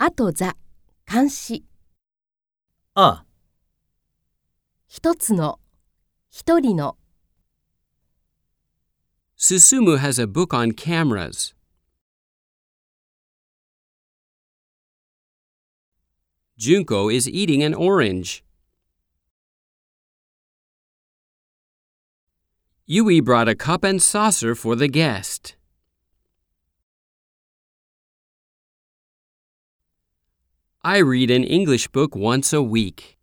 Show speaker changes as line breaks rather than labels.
あとざ、監視。
あ、
一つの、一人の。
Susumu has a book on cameras. Junko is eating an orange. Yui brought a cup and saucer for the guest. I read an English book once a week.